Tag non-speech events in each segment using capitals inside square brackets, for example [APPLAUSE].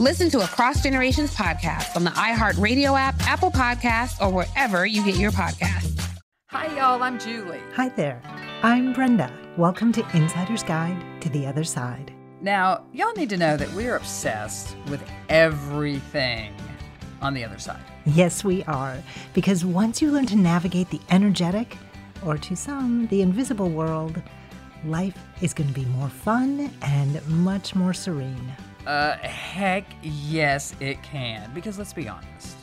Listen to Across Generations podcast on the iHeartRadio app, Apple Podcasts, or wherever you get your podcasts. Hi, y'all. I'm Julie. Hi there. I'm Brenda. Welcome to Insider's Guide to the Other Side. Now, y'all need to know that we're obsessed with everything on the other side. Yes, we are. Because once you learn to navigate the energetic, or to some, the invisible world, life is going to be more fun and much more serene. Uh, heck yes, it can. Because let's be honest,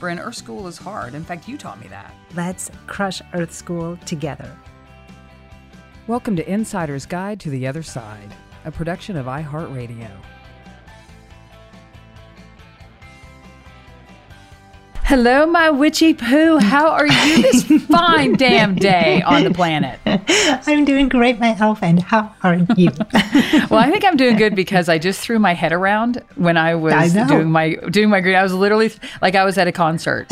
Bryn, Earth School is hard. In fact, you taught me that. Let's crush Earth School together. Welcome to Insider's Guide to the Other Side, a production of iHeartRadio. Hello, my witchy poo. How are you this [LAUGHS] fine damn day on the planet? I'm doing great, my elf, and how are you? [LAUGHS] well, I think I'm doing good because I just threw my head around when I was I doing my doing my green. I was literally like I was at a concert,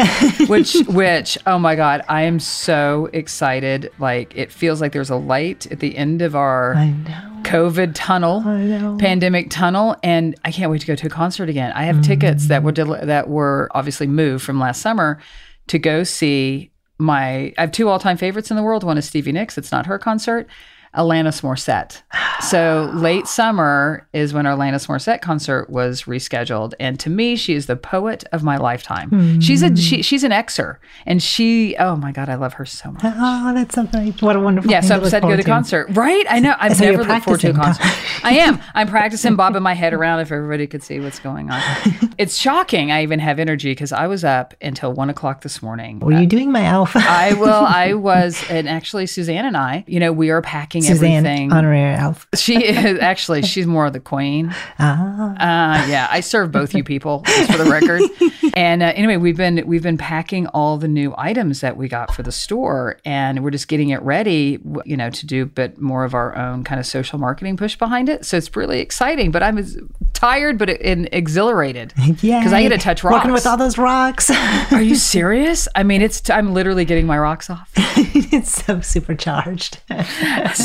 which [LAUGHS] which oh my god, I am so excited. Like it feels like there's a light at the end of our I know. COVID tunnel, pandemic tunnel, and I can't wait to go to a concert again. I have tickets that were del- that were obviously moved from last summer to go see my. I have two all time favorites in the world. One is Stevie Nicks. It's not her concert. Alanis Morissette. So late summer is when our Alanis Morissette concert was rescheduled, and to me, she is the poet of my lifetime. She's a she, she's an Xer, and she. Oh my god, I love her so much. Oh, that's so nice. What a wonderful Yeah, so I'm excited to go to the concert. Right? I know. I've So never looked forward to a concert. [LAUGHS] I am. I'm practicing bobbing my head around if everybody could see what's going on. [LAUGHS] It's shocking. I even have energy because I was up until one o'clock this morning. Were you uh, doing my elf? I will. I [LAUGHS] was, and actually, Suzanne and I, you know, we are packing Suzanne, everything. honorary elf. She is actually. She's more of the queen. [LAUGHS] Ah, Uh, yeah, I serve both you people, just for the record. [LAUGHS] And uh, anyway, we've been we've been packing all the new items that we got for the store, and we're just getting it ready, you know, to do a bit more of our own kind of social marketing push behind it. So it's really exciting. But I'm tired, but and exhilarated [LAUGHS] yeah. because I get to touch rocks. Working with all those rocks. Are you serious? I mean, it's I'm literally getting my rocks off. it's so supercharged.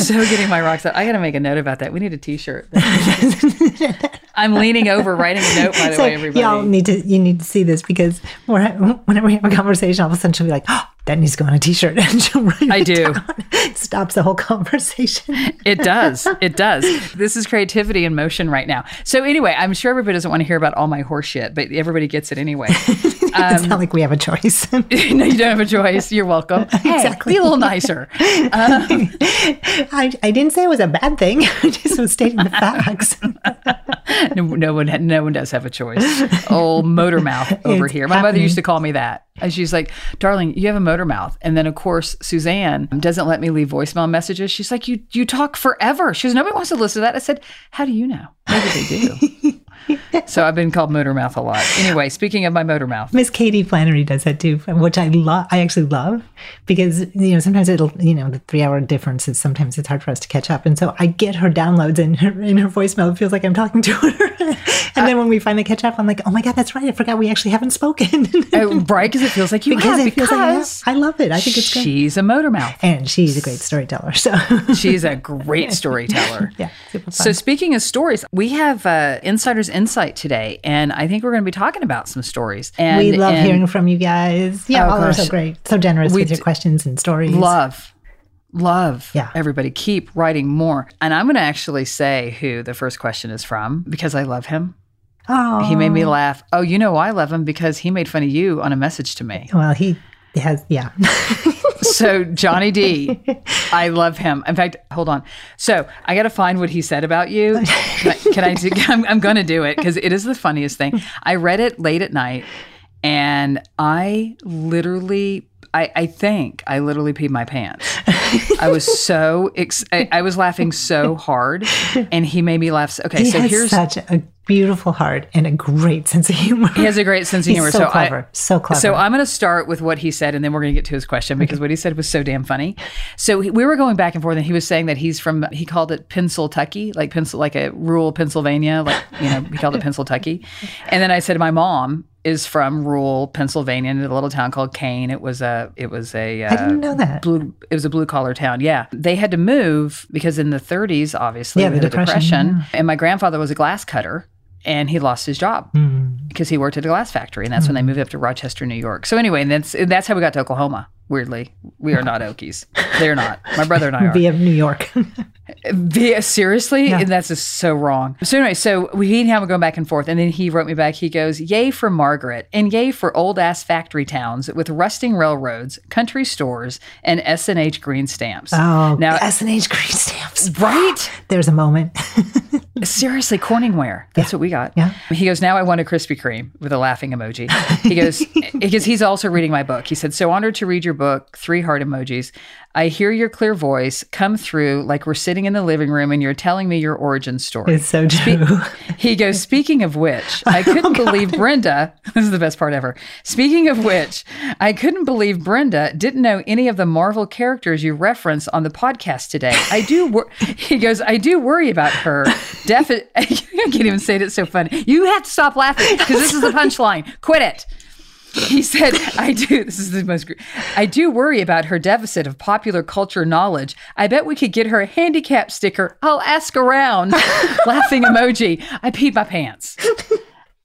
[LAUGHS] so getting my rocks off. I got to make a note about that. We need a T-shirt. [LAUGHS] [LAUGHS] I'm leaning over writing a note. By the so way, everybody. y'all need to you need to see this because whenever we have a conversation, all of a sudden she'll be like, "Oh, that needs to go on a T-shirt," [LAUGHS] and she'll write I it do. down. Stops the whole conversation. It does. It does. This is creativity in motion right now. So anyway, I'm sure everybody doesn't want to hear about all my horse shit, but everybody gets it anyway. [LAUGHS] it's not um, like we have a choice. [LAUGHS] no, you don't have a choice. You're welcome. Hey, Exactly. be a little nicer. I, I didn't say it was a bad thing. I just was stating the facts. [LAUGHS] No, no one, no one does have a choice. Old motor mouth [LAUGHS] over It's here. My mother used to call me that. And she's like, "Darling, you have a motor mouth." And then, of course, Suzanne doesn't let me leave voicemail messages. She's like, "You you talk forever." She goes, "Nobody wants to listen to that." I said, "How do you know? Maybe they do." [LAUGHS] So I've been called motor mouth a lot. Anyway, speaking of my motor mouth, Miss Katie Flannery does that too, which I love. I actually love because you know sometimes it'll you know the three hour difference is sometimes it's hard for us to catch up, and so I get her downloads and her in her voicemail. It feels like I'm talking to her, [LAUGHS] and then when we finally catch up, I'm like, oh my god, that's right. I forgot we actually haven't spoken. [LAUGHS] oh, right? Because it feels like you because have. feels like I I love it. I think it's great. she's a motor mouth. and she's a great storyteller. So She's a great storyteller. [LAUGHS] yeah, super fun. So speaking of stories, we have uh, Insider's Insight today, and I think we're going to be talking about some stories. And we love and hearing from you guys. Yeah, Oh, all are so great, so generous We with your d- questions and stories. love. Love. Yeah. Everybody keep writing more. And I'm going to actually say who the first question is from because I love him. Oh, He made me laugh. Oh, you know I love him? Because he made fun of you on a message to me. Well, he has, yeah. [LAUGHS] So Johnny D, I love him. In fact, hold on. So I got to find what he said about you. [LAUGHS] Can I? Can I do, [LAUGHS] I'm, I'm going to do it because it is the funniest thing. I read it late at night, and I literally. I, I think I literally peed my pants. I was [LAUGHS] so ex- I, I was laughing so hard, and he made me laugh. so- Okay, he so has here's such a beautiful heart and a great sense of humor. he has a great sense of humor. so I- clever, so clever. So I'm going to start with what he said, and then we're going to get to his question because what he said was so damn funny. So he, we were going back and forth, and he was saying that he's from he called it Pennsyltucky, like pencil, like a rural Pennsylvania, like you know he called it Pennsyltucky. And then I said to my mom is from rural Pennsylvania in a little town called Kane. It was a it was a uh, I didn't know that. blue it was a blue collar town yeah they had to move because in the 30s obviously Yeah, the Depression, depression and my grandfather was a glass cutter and he lost his job Mm. Because he worked at a glass factory and that's when they mm. moved up to rochester new york so anyway and that's that's how we got to oklahoma weirdly we are not [LAUGHS] okies they're not my brother and i are Via New York. [LAUGHS] Via, seriously? Yeah. And that's just so wrong. So anyway, so we he and him were going back and forth, and then he wrote me back. He goes, "Yay for Margaret, and yay for old ass factory towns with rusting railroads, country stores, and S and H green stamps." Oh, now, S and H green stamps. right? There's a moment. Seriously, Corningware. That's what we got. Yeah. He goes, now I want a Krispy Kreme with a laughing emoji. [LAUGHS] He goes, because he's also reading my book. He said, so honored to read your book, three heart emojis. I hear your clear voice come through like we're sitting in the living room and you're telling me your origin story. It's so true. He goes, speaking of which, I [LAUGHS] oh couldn't believe Brenda, [LAUGHS] this is the best part ever. Speaking of which, I couldn't believe Brenda didn't know any of the Marvel characters you reference on the podcast today. I do, wor-, [LAUGHS] he goes, I do worry about her. Defi- I can't even say it, it's so funny. You have to stop laughing because this is the punchline. Quit it. He said, I do. [LAUGHS] This is the most. I do worry about her deficit of popular culture knowledge. I bet we could get her a handicap sticker. I'll ask around. [LAUGHS] Laughing emoji. I peed my pants.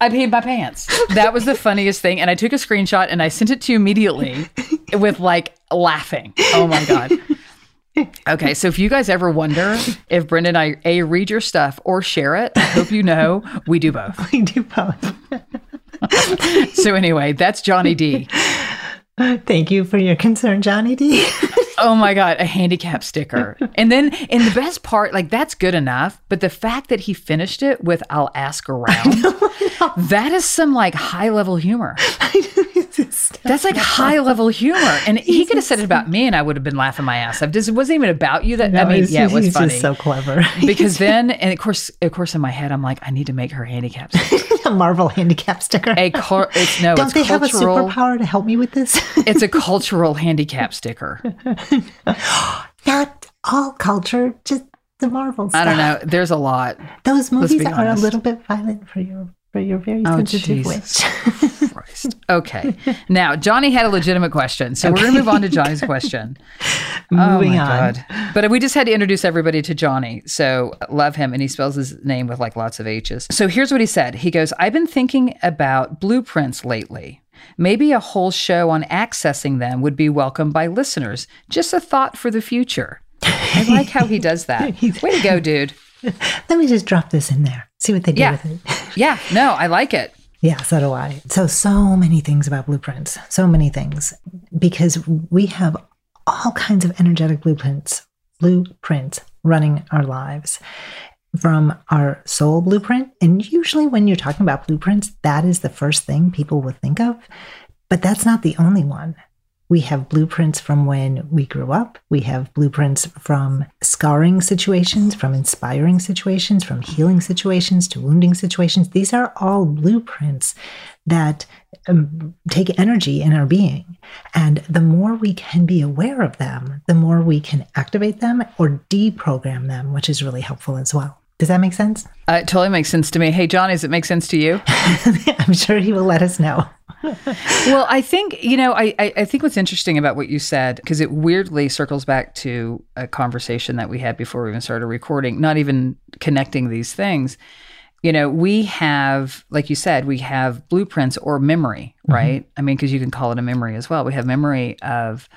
I peed my pants. That was the funniest thing. And I took a screenshot and I sent it to you immediately with like laughing. Oh my God. Okay, so if you guys ever wonder if Brenda and I A, read your stuff or share it, I hope you know we do both. we do both. [LAUGHS] [LAUGHS] So anyway, that's Johnny D. Thank you for your concern, Johnny D. [LAUGHS] Oh my God, a handicap sticker. [LAUGHS] And then, and the best part, like that's good enough. But the fact that he finished it with, I'll ask [LAUGHS] around, that is some like high level humor. [LAUGHS] That's like high level humor. And he could have said it about me and I would have been laughing my ass off. Just- It wasn't even about you that, I mean, yeah, it was he's funny. just so clever. because then, and of course, of course, in my head, I'm like, I need to make her handicap sticker. a Marvel handicap sticker. A cul- it's no, Don't they have a superpower to help me with this? it's a cultural handicap sticker. [LAUGHS] Not all culture, just the Marvel stuff. I don't know. There's a lot. Those movies are a little bit violent for your for your very Oh, sensitive Jesus witch. [LAUGHS] Christ. Okay. Now, Johnny had a legitimate question. So we're going to move on to Johnny's question. [LAUGHS] Moving oh my on. God. But we just had to introduce everybody to Johnny. So love him. And he spells his name with like lots of H's. So here's what he said He goes, I've been thinking about blueprints lately. Maybe a whole show on accessing them would be welcomed by listeners. Just a thought for the future. I like how he does that. [LAUGHS] Way to go, dude. [LAUGHS] Let me just drop this in there. See what they do Yeah. with it. [LAUGHS] Yeah. No, I like it. Yeah, so do I. So, so many things about blueprints. So many things. Because we have all kinds of energetic blueprints, blueprints running our lives from our soul blueprint. And usually, when you're talking about blueprints, that is the first thing people will think of. But that's not the only one. We have blueprints from when we grew up. We have blueprints from scarring situations, from inspiring situations, from healing situations to wounding situations. These are all blueprints that um, take energy in our being. And the more we can be aware of them, the more we can activate them or deprogram them, which is really helpful as well. Does that make sense? Uh, it totally makes sense to me. Hey, John, does it make sense to you? [LAUGHS] I'm sure he will let us know. [LAUGHS] well, I think, you know, I, I, I think what's interesting about what you said, because it weirdly circles back to a conversation that we had before we even started recording, not even connecting these things. You know, we have, like you said, we have blueprints or memory, right? Mm-hmm. I mean, because you can call it a memory as well. We have memory of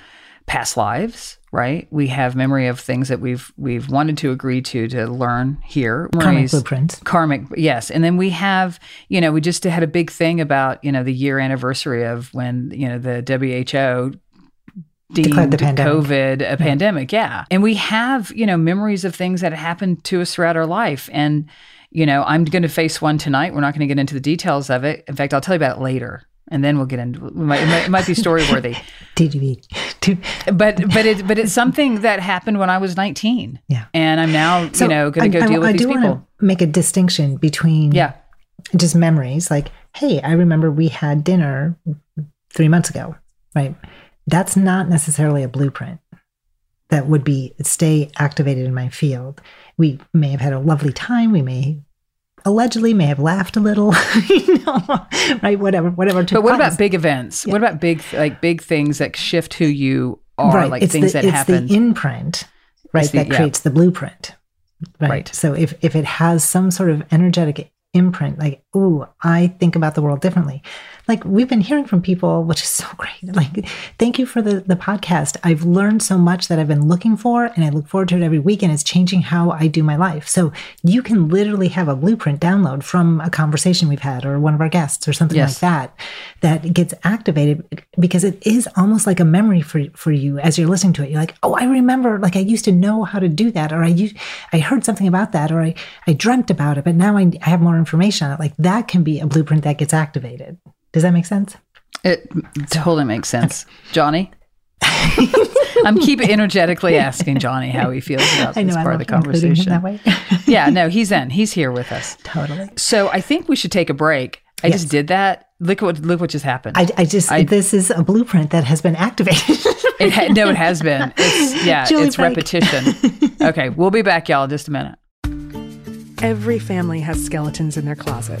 past lives, right? We have memory of things that we've we've wanted to agree to to learn here. Karmic blueprints. Karmic, yes. And then we have, you know, we just had a big thing about, you know, the year anniversary of when, you know, the WHO deemed the COVID a yeah. pandemic. Yeah. And we have, you know, memories of things that happened to us throughout our life. And, you know, I'm going to face one tonight. We're not going to get into the details of it. In fact, I'll tell you about it later and then we'll get into it. Might, it might, it might be story worthy. [LAUGHS] [LAUGHS] but but it but it's something that happened when I was 19. Yeah, and I'm now so you know going to go I, deal I, with I these people. Make a distinction between yeah, just memories. Like, hey, I remember we had dinner three months ago, right? That's not necessarily a blueprint that would be stay activated in my field. We may have had a lovely time. We may allegedly may have laughed a little, [LAUGHS] you know, right? Whatever, whatever. But what about big events? Yeah. What about big, like big things that shift who you are, right. like it's things the, that it's happen? the imprint, right? the, that yeah. creates the blueprint, right? Right. So if if it has some sort of energetic imprint, like, ooh, I think about the world differently like we've been hearing from people, which is so [LAUGHS] great. Like, thank you for the, the podcast. I've learned so much that I've been looking for, and I look forward to it every week, and it's changing how I do my life. So you can literally have a blueprint download from a conversation we've had or one of our guests or something yes. like that that gets activated because it is almost like a memory for, for you as you're listening to it. You're like, oh, I remember, like I used to know how to do that, or I used, I heard something about that, or I, I dreamt about it, but now I, I have more information on it. Like that can be a blueprint that gets activated. Does that make sense? It totally makes sense. Okay. Johnny? [LAUGHS] I'm keep energetically asking Johnny how he feels about I know, this I part of the love including him conversation. that way. [LAUGHS] yeah, no, he's in. He's here with us. Totally. So I think we should take a break. I Yes. just did that. Look what look what just happened. I, I just, I- this is a blueprint that has been activated. [LAUGHS] It ha- no, it has been. It's yeah, Julie it's break. repetition. okay, we'll be back, y'all, in just a minute. Every family has skeletons in their closet.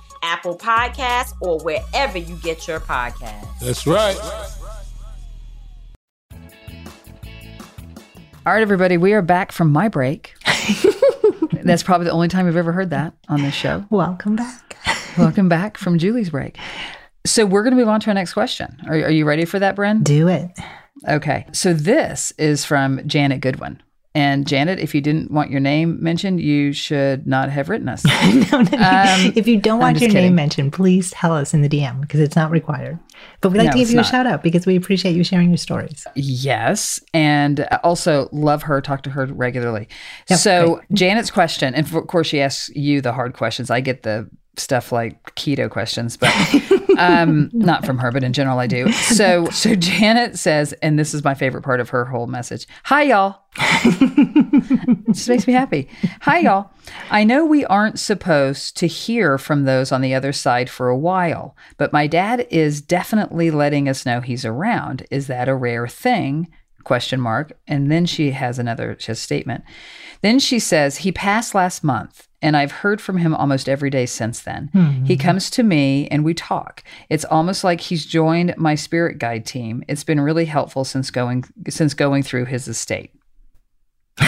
Apple Podcasts, or wherever you get your podcasts. That's right. All right, everybody, we are back from my break. [LAUGHS] That's probably the only time we've ever heard that on this show. Welcome back. Welcome back from Julie's break. So we're going to move on to our next question. Are, are you ready for that, Bren? Do it. Okay. So this is from Janet Goodwin. And Janet, if you didn't want your name mentioned, you should not have written us. [LAUGHS] no, no, um, if you don't want your kidding. name mentioned, please tell us in the DM because it's not required. But we'd like No, to give you a shout out because we appreciate you sharing your stories. Yes. And also love her, talk to her regularly. Yep, so, great. Janet's question, and of course, she asks you the hard questions. I get the stuff like keto questions, but [LAUGHS] um, not from her, but in general, I do. So, so Janet says, and this is my favorite part of her whole message Hi, y'all. just makes me happy. Hi, y'all. I know we aren't supposed to hear from those on the other side for a while, but my dad is definitely letting us know he's around. Is that a rare thing? Question mark. And then she has another she has statement. Then she says, He passed last month, and I've heard from him almost every day since then. Hmm. He comes to me and we talk. It's almost like he's joined my spirit guide team. It's been really helpful since going since going through his estate. [LAUGHS]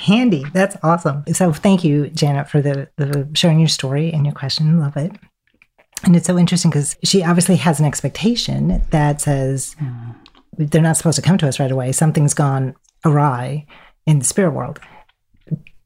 Handy. That's awesome. So thank you, Janet, for the, the sharing your story and your question. Love it. And it's so interesting because she obviously has an expectation that says hmm. they're not supposed to come to us right away. Something's gone awry in the spirit world.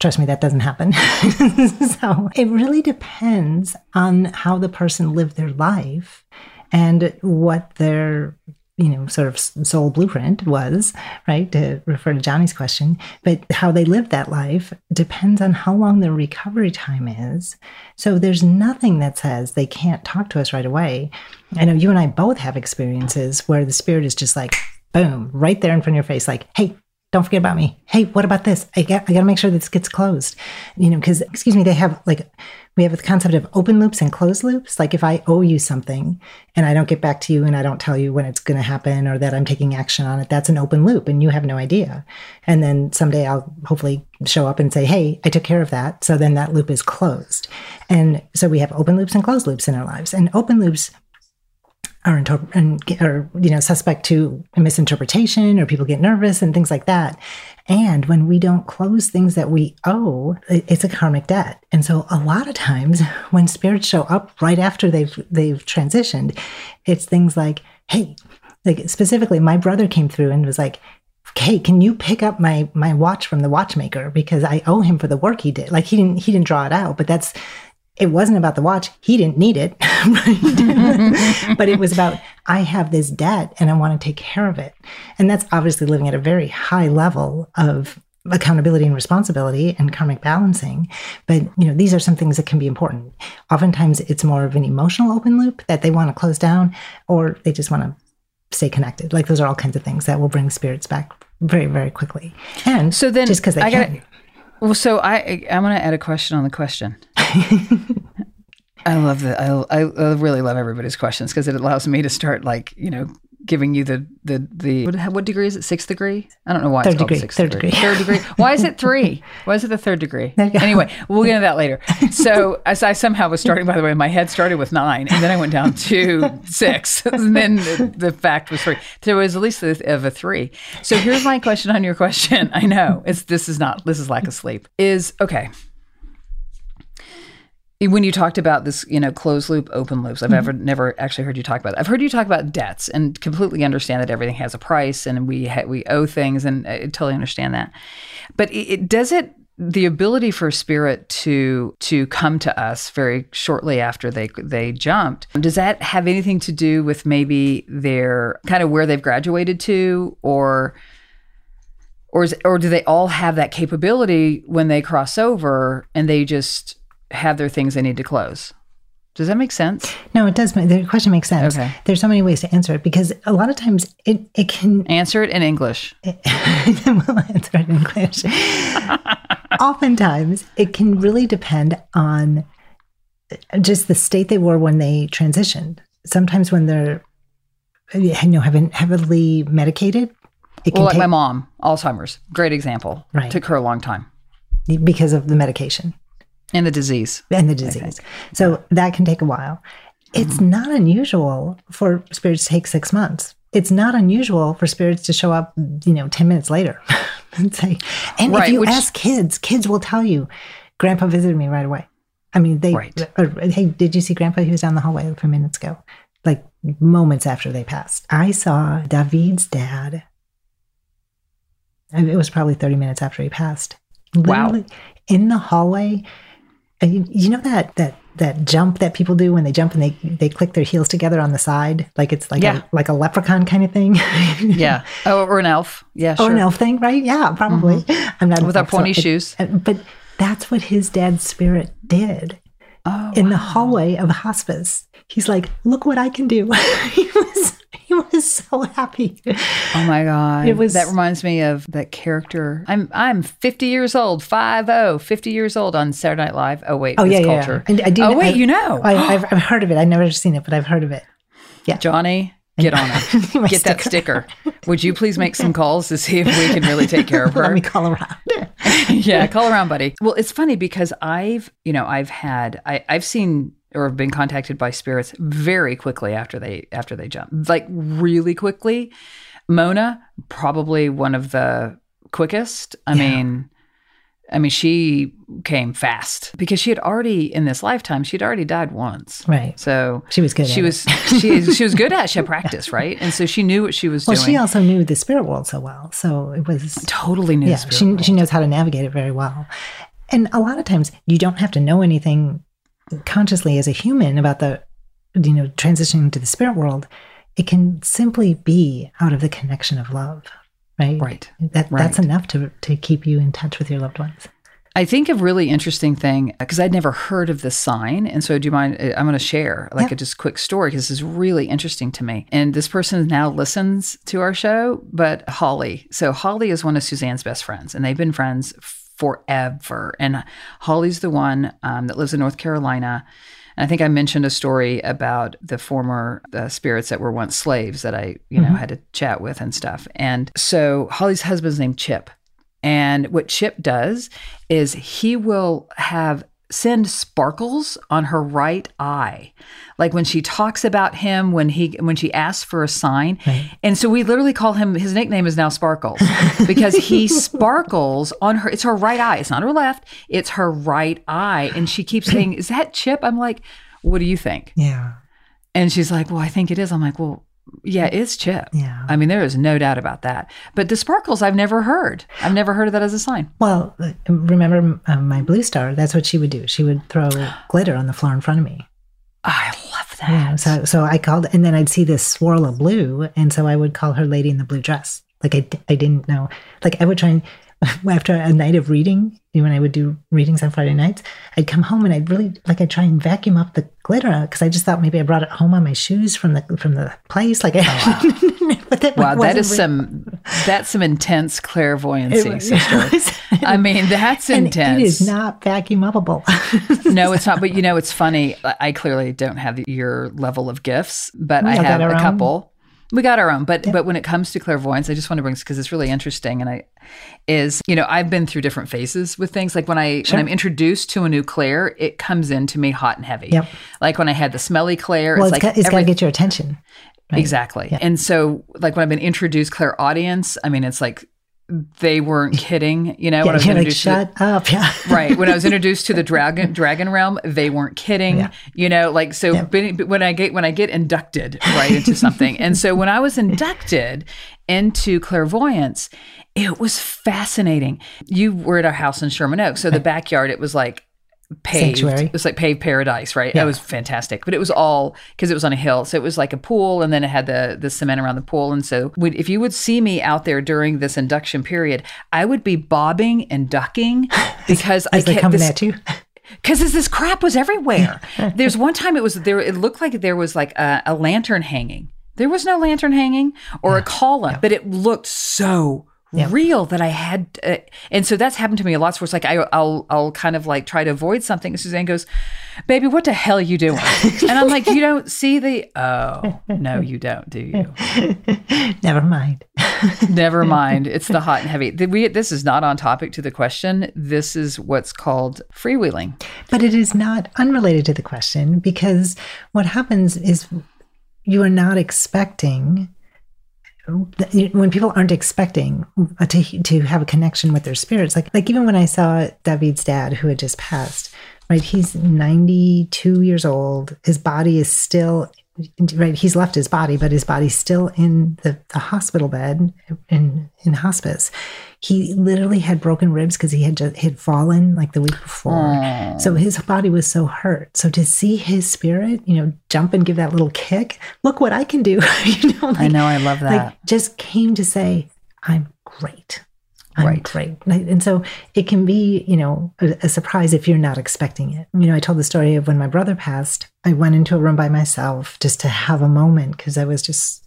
Trust me, that doesn't happen. [LAUGHS] so it really depends on how the person lived their life and what their you know sort of soul blueprint was right to refer to johnny's question. But how they lived that life depends on how long their recovery time is. So there's nothing that says they can't talk to us right away. I know you and i both have experiences where the spirit is just like boom right there in front of your face like hey don't forget about me. Hey, what about this? I got, I got to make sure this gets closed. You know, because excuse me, they have like we have the concept of open loops and closed loops. Like if I owe you something and I don't get back to you and I don't tell you when it's going to happen or that I'm taking action on it, that's an open loop and you have no idea. And then someday I'll hopefully show up and say, "Hey, I took care of that." So then that loop is closed. And so we have open loops and closed loops in our lives. And open loops are inter- and are you know suspect to a misinterpretation or people get nervous and things like that. And when we don't close things that we owe it's a karmic debt. And so a lot of times [LAUGHS] when spirits show up right after they've they've transitioned it's things like hey like specifically my brother came through and was like hey can you pick up my my watch from the watchmaker because i owe him for the work he did? Like he didn't he didn't draw it out but that's it wasn't about the watch. He didn't need it. [LAUGHS] [LAUGHS] but it was about, I have this debt and I want to take care of it. And that's obviously living at a very high level of accountability and responsibility and karmic balancing. But, you know, these are some things that can be important. Oftentimes it's more of an emotional open loop that they want to close down or they just want to stay connected. Like those are all kinds of things that will bring spirits back very, very quickly. And So then just because they I can. Well, so I I'm to add a question on the question. [LAUGHS] I love the I, I really love everybody's questions because it allows me to start like you know giving you the the the what, what degree is it? Sixth degree? I don't know why Third it's called degree, sixth third degree. degree. third degree? Why is it three? [LAUGHS] Why is it the third degree? There you go. anyway we'll get into that later. [LAUGHS] So as I somehow was starting by the way my head started with nine and then I went down to [LAUGHS] six and then the, the fact was three. So it was at least a- of a three. So here's my question on your question. I know. It's this is not this is lack of sleep. Is okay when you talked about this, you know, closed loop, open loops, I've mm-hmm. ever never actually heard you talk about it. I've heard you talk about debts and completely understand that everything has a price and we ha- we owe things and I totally understand that. But it, it does it the ability for spirit to to come to us very shortly after they they jumped does that have anything to do with maybe their kind of where they've graduated to or or is, or do they all have that capability when they cross over and they just have their things they need to close does that make sense No, it does. make- The question makes sense. Okay. There's so many ways to answer it because a lot of times it, it can answer it in english [LAUGHS] we'll answer it in English. [LAUGHS] Oftentimes, it can really depend on just the state they were when they transitioned. Sometimes when they're, you know, having heavily medicated, it can well like take my mom alzheimer's great example Right. took her a long time because of the medication and the disease and the disease. So that can take a while. It's Mm-hmm. not unusual for spirits to take six months. It's not unusual for spirits to show up, you know, 10 minutes later [LAUGHS] and say, and Right, if you which- ask kids, kids will tell you, Grandpa visited me right away. I mean, they, Right. or, hey, did you see Grandpa? He was down the hallway a few minutes ago, like moments after they passed. I saw David's dad. It was probably 30 minutes after he passed. Wow. Literally In the hallway, you, you know that that that jump that people do when they jump and they they click their heels together on the side, like it's like Yeah. a like a leprechaun kind of thing. [LAUGHS] yeah oh or an elf yeah or sure Mm-hmm. an elf thing, right? Yeah, probably. [LAUGHS] I'm not With our elf, so pointy it- shoes. uh, but that's what his dad's spirit did oh in the hallway of hospice. He's like, "Look what I can do." [LAUGHS] he was [LAUGHS] he was so happy. Oh my god. It was- that reminds me of that character. I'm I'm 50 years old, 50, 50 years old on Saturday Night Live. Oh wait, Oh yeah, yeah. culture. And I do, oh wait, I- you know. I, I've, I've heard of it. I've never seen it, but I've heard of it. Yeah. Johnny, get [LAUGHS] on it. [LAUGHS] Get that sticker. Would you please make some calls to see if we can really take care of her? Let me call around. yeah, call around, buddy. Well, it's funny because I've, you know, I've had, I, I've seen or have been contacted by spirits very quickly after they after they jump, like really quickly. Mona, probably one of the quickest. I mean, I mean, she came fast because she had already in this lifetime she'd already died once. Right. So She was good She at was it. [LAUGHS] she she was good at. it. She had [LAUGHS] practice, right? And so she knew what she was Well, doing. she also knew the spirit world so well, so it was totally knew. the yeah. She world. she knows how to navigate it very well, and a lot of times you don't have to know anything consciously as a human about the you know transitioning to the spirit world. It can simply be out of the connection of love, right? Right. That that's enough to to keep you in touch with your loved ones. I think a really interesting thing because I'd never heard of this sign, and so do you mind? uh, I'm going to share like Yeah. a just quick story because this is really interesting to me. And this person now listens to our show, but Holly. So Holly is one of Suzanne's best friends, and they've been friends forever. And Holly's the one um, that lives in North Carolina. And I think I mentioned a story about the former uh, spirits that were once slaves that I, you know, had to chat with and stuff. And so Holly's husband's named Chip. And what Chip does is he will have send sparkles on her right eye. Like when she talks about him when he when she asks for a sign. And so we literally call him his nickname is now Sparkles [LAUGHS] because he sparkles on her it's her right eye. It's not her left, it's her right eye and she keeps saying, "Is that Chip?" I'm like, "What do you think?" Yeah. And she's like, "Well, I think it is." I'm like, "Well, yeah, it's Chip." Yeah. I mean, there is no doubt about that. But the sparkles, I've never heard. I've never heard of that as a sign. Well, uh, remember um, my blue star? That's what she would do. She would throw [GASPS] glitter on the floor in front of me. I love that. Yeah, so so I called, and then I'd see this swirl of blue, and so I would call her Lady in the Blue Dress. Like I, I didn't know. Like I would try and after a night of reading, you know, when I would do readings on Friday nights, I'd come home and I'd really like I'd try and vacuum up the glitter because I just thought maybe I brought it home on my shoes from the from the place. Like, I, oh, [LAUGHS] but that Wow, that is re- some that's some intense clairvoyancy, It was- sister. [LAUGHS] I mean, that's and intense. It is not vacuum upable. [LAUGHS] no, it's not. But you know, it's funny. I clearly don't have your level of gifts, but We I have a own. couple. We got our own, but but when it comes to clairvoyance, I just want to bring because it's really interesting, and I is you know I've been through different phases with things. Like when I Sure. when I'm introduced to a new clair, it comes into me hot and heavy. Yep. Like when I had the smelly clair, well, it's it's like got, it's got to get your attention. right? Exactly. And so, like when I've been introduced clairaudience, I mean, it's like they weren't kidding. You know, Yeah, when I was you're like, introduced to the- shut up. [LAUGHS] Yeah. right when I was introduced to the dragon dragon realm, they weren't kidding. Yeah. You know, like so Yeah. when I get when I get inducted right into [LAUGHS] something, and so when I was inducted into clairvoyance, it was fascinating. You were at our house in Sherman Oaks, so the backyard it was like paved. Sanctuary. It was like paved paradise, right? Yeah. It was fantastic, but it was all because it was on a hill, so it was like a pool, and then it had the the cement around the pool. And so, would, if you would see me out there during this induction period, I would be bobbing and ducking [LAUGHS] because I As kept coming this, at you. [LAUGHS] because this crap was everywhere. [LAUGHS] There's one time it was there. It looked like there was like a, a lantern hanging. There was no lantern hanging or a column, but it looked so Yeah. real that I had. Uh, and so that's happened to me a lot. So it's like I, I'll I'll kind of like try to avoid something. And Suzanne goes, "Baby, what the hell are you doing?" [LAUGHS] and I'm like, "You don't see the? Oh no, you don't, do you? [LAUGHS] Never mind. [LAUGHS] Never mind. It's the hot and heavy. We, this is not on topic to the question. This is what's called freewheeling. But it is not unrelated to the question because what happens is you are not expecting when people aren't expecting uh, to to have a connection with their spirits like like even when i saw david's dad who had just passed right he's 92 years old his body is still right he's left his body but his body's still in the, the hospital bed in in hospice he literally had broken ribs because he had just had fallen like the week before so his body was so hurt so to see his spirit you know jump and give that little kick look what i can do [LAUGHS] you know like, I know. I love that. like just came to say i'm great I'm Right. great. And so it can be, you know, a, a surprise if you're not expecting it. You know, I told the story of when my brother passed, I went into a room by myself just to have a moment because I was just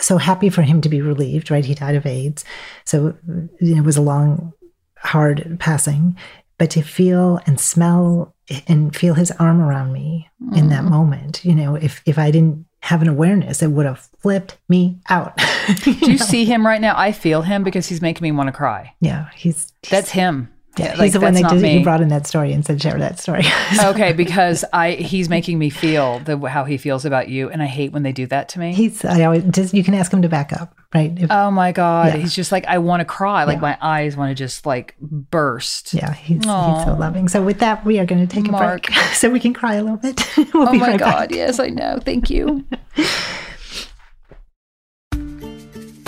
so happy for him to be relieved, right? He died of AIDS. So you know, it was a long, hard passing. But to feel and smell eh, and feel his arm around me in that mm. moment, you know, if if I didn't have an awareness, it would have flipped me out. Do you [LAUGHS] see him right now? I feel him because he's making me want to cry. Yeah, he's That's him. Yeah, Like, he's the one that did, me. he brought in that story and said share that story. [LAUGHS] okay, because I he's making me feel the how he feels about you, and I hate when they do that to me. he's I always just you can ask him to back up, right? If, oh my god, Yeah. he's just like I want to cry, like Yeah. my eyes want to just like burst. yeah, he's he's so loving. So with that, we are going to take Mark. a break [LAUGHS] so we can cry a little bit. [LAUGHS] we'll oh my right god, back. yes, I know. Thank you.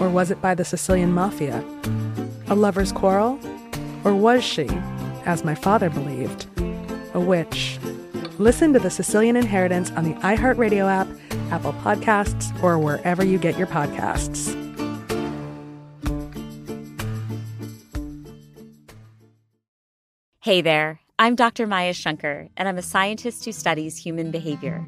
Or was it by the Sicilian mafia? A lover's quarrel? Or was she, as my father believed, a witch? Listen to The Sicilian Inheritance on the iHeartRadio app, Apple Podcasts, or wherever you get your podcasts. Hey there, I'm Dr. Maya Shankar, and I'm a scientist who studies human behavior.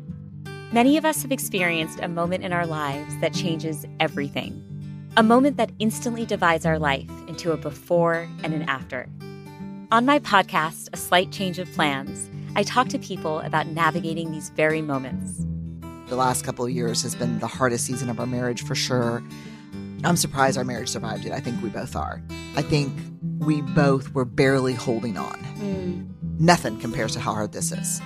Many of us have experienced a moment in our lives that changes everything. A moment that instantly divides our life into a before and an after. On my podcast, A Slight Change of Plans, I talk to people about navigating these very moments. The last couple of years has been the hardest season of our marriage for sure. I'm surprised our marriage survived it. I think we both are. I think we both were barely holding on. Hmm. Nothing compares to how hard this is.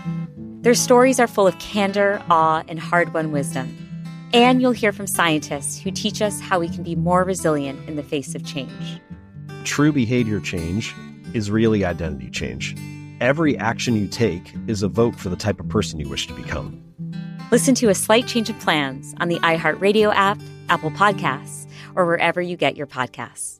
Their stories are full of candor, awe, and hard won wisdom. And you'll hear from scientists who teach us how we can be more resilient in the face of change. True behavior change is really identity change. Every action you take is a vote for the type of person you wish to become. Listen to A Slight Change of Plans on the iHeartRadio app, Apple Podcasts, or wherever you get your podcasts.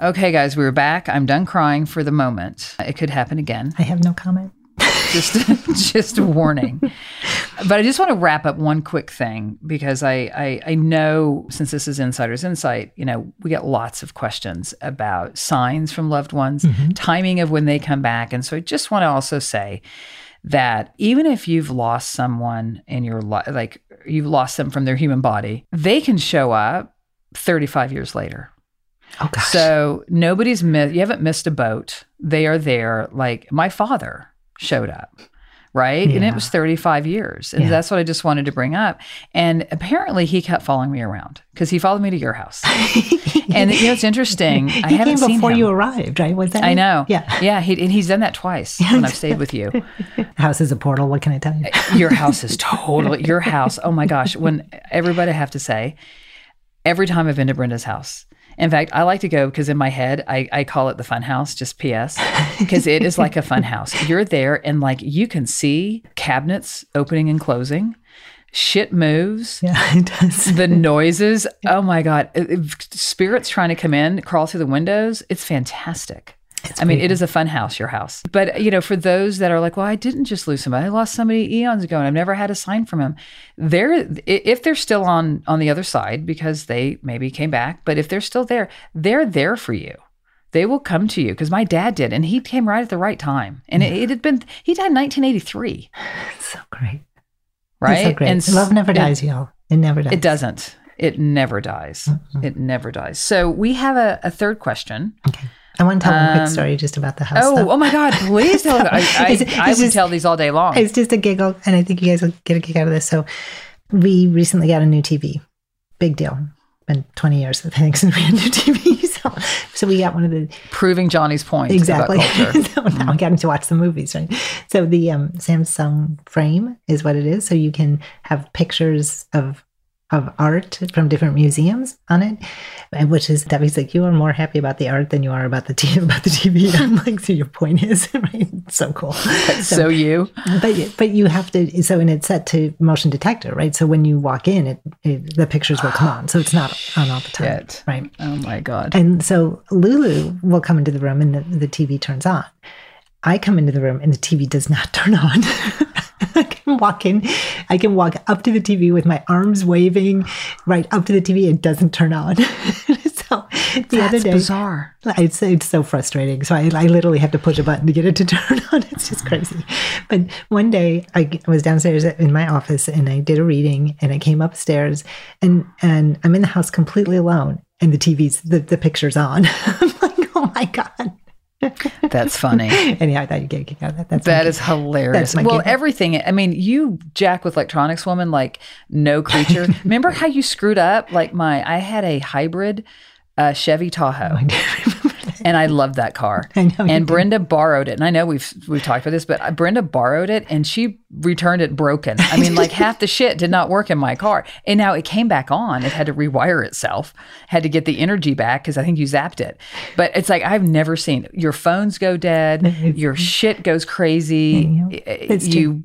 Okay, guys, we are back. I'm done crying for the moment. It could happen again. I have no comment. just [LAUGHS] just a warning. But I just want to wrap up one quick thing because I, I I know since this is Insider's Insight, you know, we get lots of questions about signs from loved ones, mm-hmm. timing of when they come back. And so I just want to also say that even if you've lost someone in your life, like you've lost them from their human body, they can show up 35 years later. Oh gosh. So nobody's missed. You haven't missed a boat. They are there. Like my father showed up, right? And it was 35 years, and Yeah. that's what I just wanted to bring up. And apparently, he kept following me around because he followed me to your house. [LAUGHS] and you know, it's interesting. I he haven't came seen before him. you arrived, right? Was that I it? know. Yeah. yeah. He, and he's done that twice [LAUGHS] when I've stayed with you. [LAUGHS] House is a portal. What can I tell you? Uh, your house is totally your house. Oh my gosh! When everybody I have to say, every time I've been to Brenda's house. In fact, I like to go because in my head I, I call it the fun house, just PS, because [LAUGHS] it is like a fun house. You're there and like you can see cabinets opening and closing, shit moves, Yeah, [LAUGHS] it does. the [LAUGHS] noises. Oh my god, It- it- spirits trying to come in, crawl through the windows. It's fantastic. I mean, it is a fun house, your house. But, you know, for those that are like, well, I didn't just lose somebody. I lost somebody eons ago and I've never had a sign from him. They're, if they're still on, on the other side because they maybe came back, but if they're still there, they're there for you. They will come to you because my dad did and he came right at the right time. And it, it had been, he died in 1983, so great. right? It's so great. And Love never it- dies, y'all. It never dies. It doesn't. It never dies. It never dies. So we have a, a third question. I want to tell one Um, quick story just about the house. Oh, oh my God! Please tell. I, [LAUGHS] I, It's- I would just- tell these all day long. It's just a giggle, and I think you guys will get a kick out of this. So, we recently got a new TV. Big deal. Been 20 years, I think, since we had a new TV. [LAUGHS] So, so we got one of the Proving Johnny's point exactly. [LAUGHS] so now I'm getting to watch the movies, right? So the um, Samsung frame is what it is. So you can have pictures of of art from different museums on it, and which is Debbie's like you are more happy about the art than you are about the t- [LAUGHS] about the TV. I'm like, so your point is [LAUGHS] right? So cool. [LAUGHS] So you, But but you have to so and it's set to motion detector, right? So when you walk in, it, it the pictures will come on. So it's not [GASPS] on all the time, Shit. right? oh my God! And so Lulu will come into the room and the, the TV turns on. I come into the room and the TV does not turn on. I can walk in, I can walk up to the TV with my arms waving right up to the TV. It doesn't turn on. [LAUGHS] so the other That's day, bizarre. it's, it's so frustrating. So I, I literally have to push a button to get it to [LAUGHS] turn on. It's just crazy. But one day I was downstairs in my office and I did a reading and I came upstairs and, and I'm in the house completely alone and the TV's, the, the picture's on. [LAUGHS] I'm like, oh my God. [LAUGHS] That's funny. Anyhow, I thought you'd get a kick out of that. That's That is hilarious. That's Well, everything. I mean, you jack with electronics, woman, like no creature. [LAUGHS] Remember how you screwed up? Like my, I had a hybrid uh, Chevy Tahoe. I do remember that. And I love that car. [LAUGHS] I know and did. Brenda borrowed it, and I know we've we've talked about this, but Brenda borrowed it, and she returned it broken. I mean, like half the shit did not work in my car, and now it came back on. It had to rewire itself, had to get the energy back because I think you zapped it. But it's like I've never seen your phones go dead, your shit goes crazy. It's you,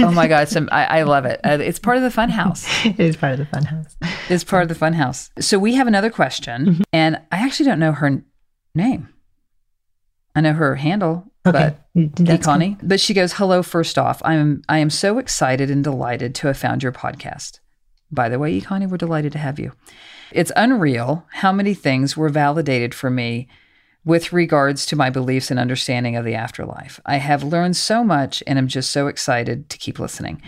oh my god, [LAUGHS] some I, I love it. Uh, it's part of the fun house. it is part of the fun house. It's part of the fun house. So we have another question, Mm-hmm. and I actually don't know her name. I know her handle, Okay. but mm, That's cool. Connie. But she goes, "Hello. First off, I'm I am so excited and delighted to have found your podcast. By the way, Connie, we're delighted to have you. It's unreal how many things were validated for me." With regards to my beliefs and understanding of the afterlife, I have learned so much and am just so excited to keep listening.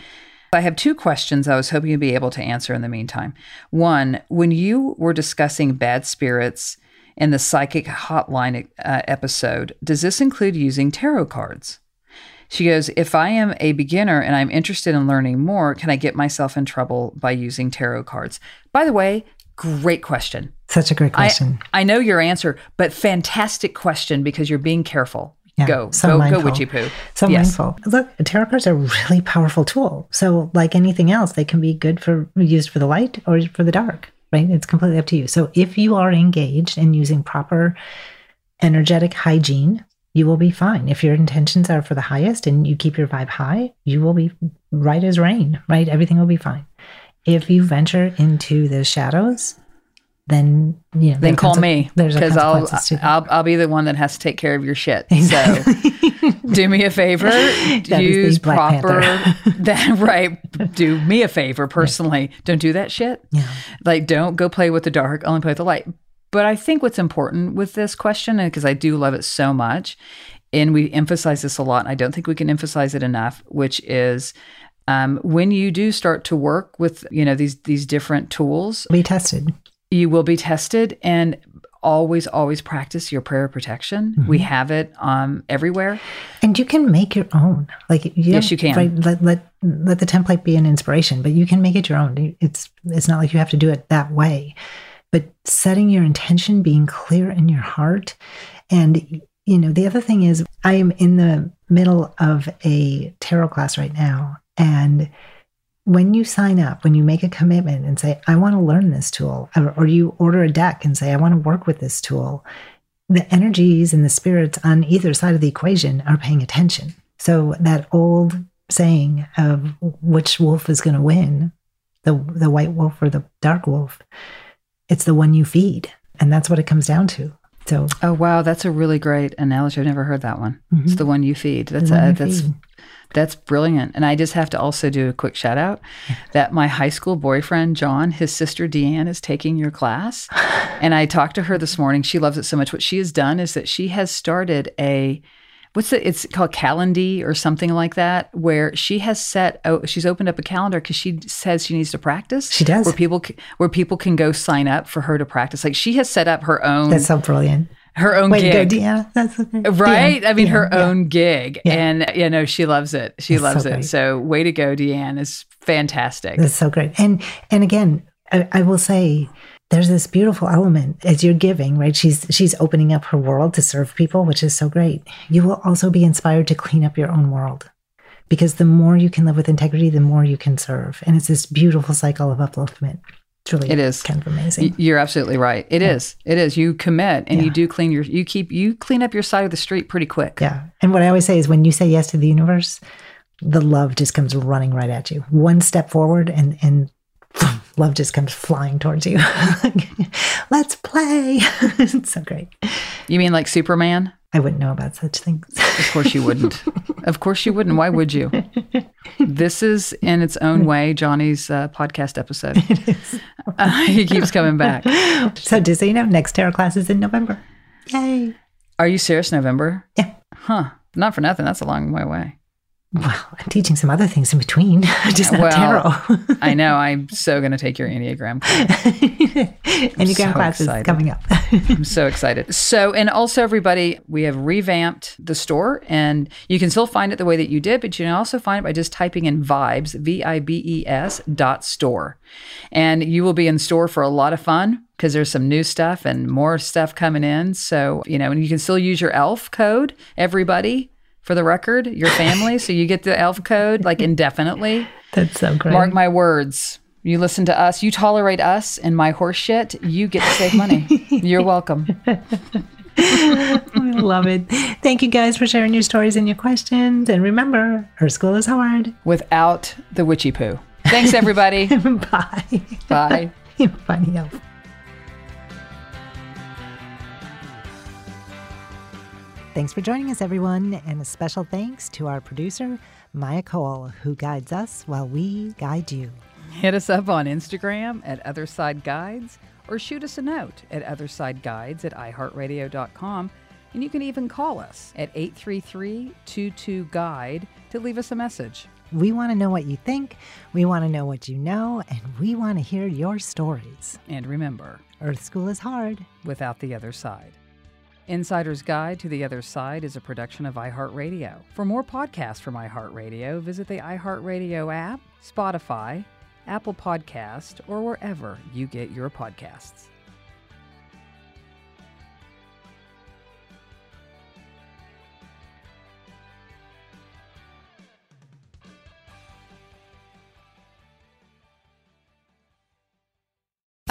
I have two questions I was hoping you'd be able to answer in the meantime. One, when you were discussing bad spirits in the psychic hotline uh, episode, does this include using tarot cards? She goes, If I am a beginner and I'm interested in learning more, can I get myself in trouble by using tarot cards? By the way, Great question. Such a great I, question. I know your answer, but fantastic question because you're being careful. Yeah, go, so go, mindful. go, witchy poo. So Yes. mindful. Look, tarot cards are a really powerful tool. So, like anything else, they can be good for used for the light or for the dark, right? It's completely up to you. So, if you are engaged in using proper energetic hygiene, you will be fine. If your intentions are for the highest and you keep your vibe high, you will be right as rain, right? Everything will be fine. If you venture into the shadows, then you know. Then call me because I'll, consequences to that. I'll I'll be the one that has to take care of your shit. So [LAUGHS] do me a favor, [LAUGHS] That is the use Black proper [LAUGHS] that right. Do me a favor personally. Don't do that shit. Yeah. Like don't go play with the dark. Only play with the light. But I think what's important with this question, because I do love it so much, and we emphasize this a lot, and I don't think we can emphasize it enough, which is um, when you do start to work with you know these these different tools, be tested. you will be tested and always always practice your prayer protection we Mm-hmm. have it um everywhere And you can make your own. Like you Yes, you can. Right, let let let the template be an inspiration, but you can make it your own. It's it's not like you have to do it that way. But setting your intention, being clear in your heart, and you know the other thing is, I am in the middle of a tarot class right now, and when you sign up, when you make a commitment and say, I want to learn this tool, or, or you order a deck and say, I want to work with this tool, the energies and the spirits on either side of the equation are paying attention. So that old saying of which wolf is going to win, the the white wolf or the dark wolf, it's the one you feed, and that's what it comes down to. So oh wow that's a really great analogy i've never heard that one it's the one you feed that's Mm-hmm. a, that's feed. That's brilliant. And i just have to also do a quick shout out that my high school boyfriend john his sister deanne is taking your class. [LAUGHS] And i talked to her this morning. She loves it so much. What she has done is that she has started a what's it it's called Calendly or something like that where she has set oh she's opened up a calendar because she says she needs to practice. She does. where people where people can go sign up for her to practice. Like she has set up her own that's so brilliant. Her own Way gig to go, Deanna. That's okay. right Deanna, i mean her Deanna, yeah. own gig Yeah. and you know she loves it she That's so loves it great. so way to go deanne is fantastic That's so great. And and again, I, I will say there's this beautiful element as you're giving, right? She's she's opening up her world to serve people, which is so great. You will also be inspired to clean up your own world. Because the more you can live with integrity, the more you can serve. And it's this beautiful cycle of upliftment. It's really It is. kind of amazing. You're absolutely right. It is. It is. You commit and you do clean your you keep you clean up your side of the street pretty quick. Yeah. And what I always say is when you say yes to the universe, the love just comes running right at you. One step forward and and [LAUGHS] love just comes flying towards you. [LAUGHS] Let's play. [LAUGHS] it's so great. You mean like Superman? I wouldn't know about such things. Of course you wouldn't. of course you wouldn't. Why would you? This is in its own way Johnny's uh, podcast episode. [LAUGHS] [LAUGHS] Uh, he keeps coming back. [LAUGHS] so just so you know, next tarot class is in November. Yay. Are you serious? November? Yeah. Huh. Not for nothing. That's a long way away. Well, I'm teaching some other things in between, [LAUGHS] just not Well, tarot. I know. [LAUGHS] I'm so going to take your Enneagram. class. [LAUGHS] Enneagram so class excited. is coming up. I'm so excited. So, and also, everybody, we have revamped the store, and you can still find it the way that you did, but you can also find it by just typing in vibes, V I B E S dot store. And you will be in store for a lot of fun because there's some new stuff and more stuff coming in. So, you know, and you can still use your ELF code, everybody, for the record, your family. so you get the ELF code like indefinitely. That's so great. Mark my words. You listen to us, you tolerate us and my horse shit, you get to save money. [LAUGHS] You're welcome. I love it. Thank you guys for sharing your stories and your questions. And remember, Earth School is hard. Without the witchy poo. Thanks, everybody. [LAUGHS] Bye. Bye. You're funny elf. Thanks for joining us, everyone, and a special thanks to our producer, Maya Cole, who guides us while we guide you. Hit us up on Instagram at Otherside Guides or shoot us a note at othersideguides at iheartradio.com. And you can even call us at 833 22 Guide to leave us a message. We want to know what you think, we want to know what you know, and we want to hear your stories. And remember, Earth School is hard. without the other side. Insider's Guide to the Other Side is a production of iHeartRadio. For more podcasts from iHeartRadio, visit the iHeartRadio app, Spotify, Apple Podcast, or wherever you get your podcasts.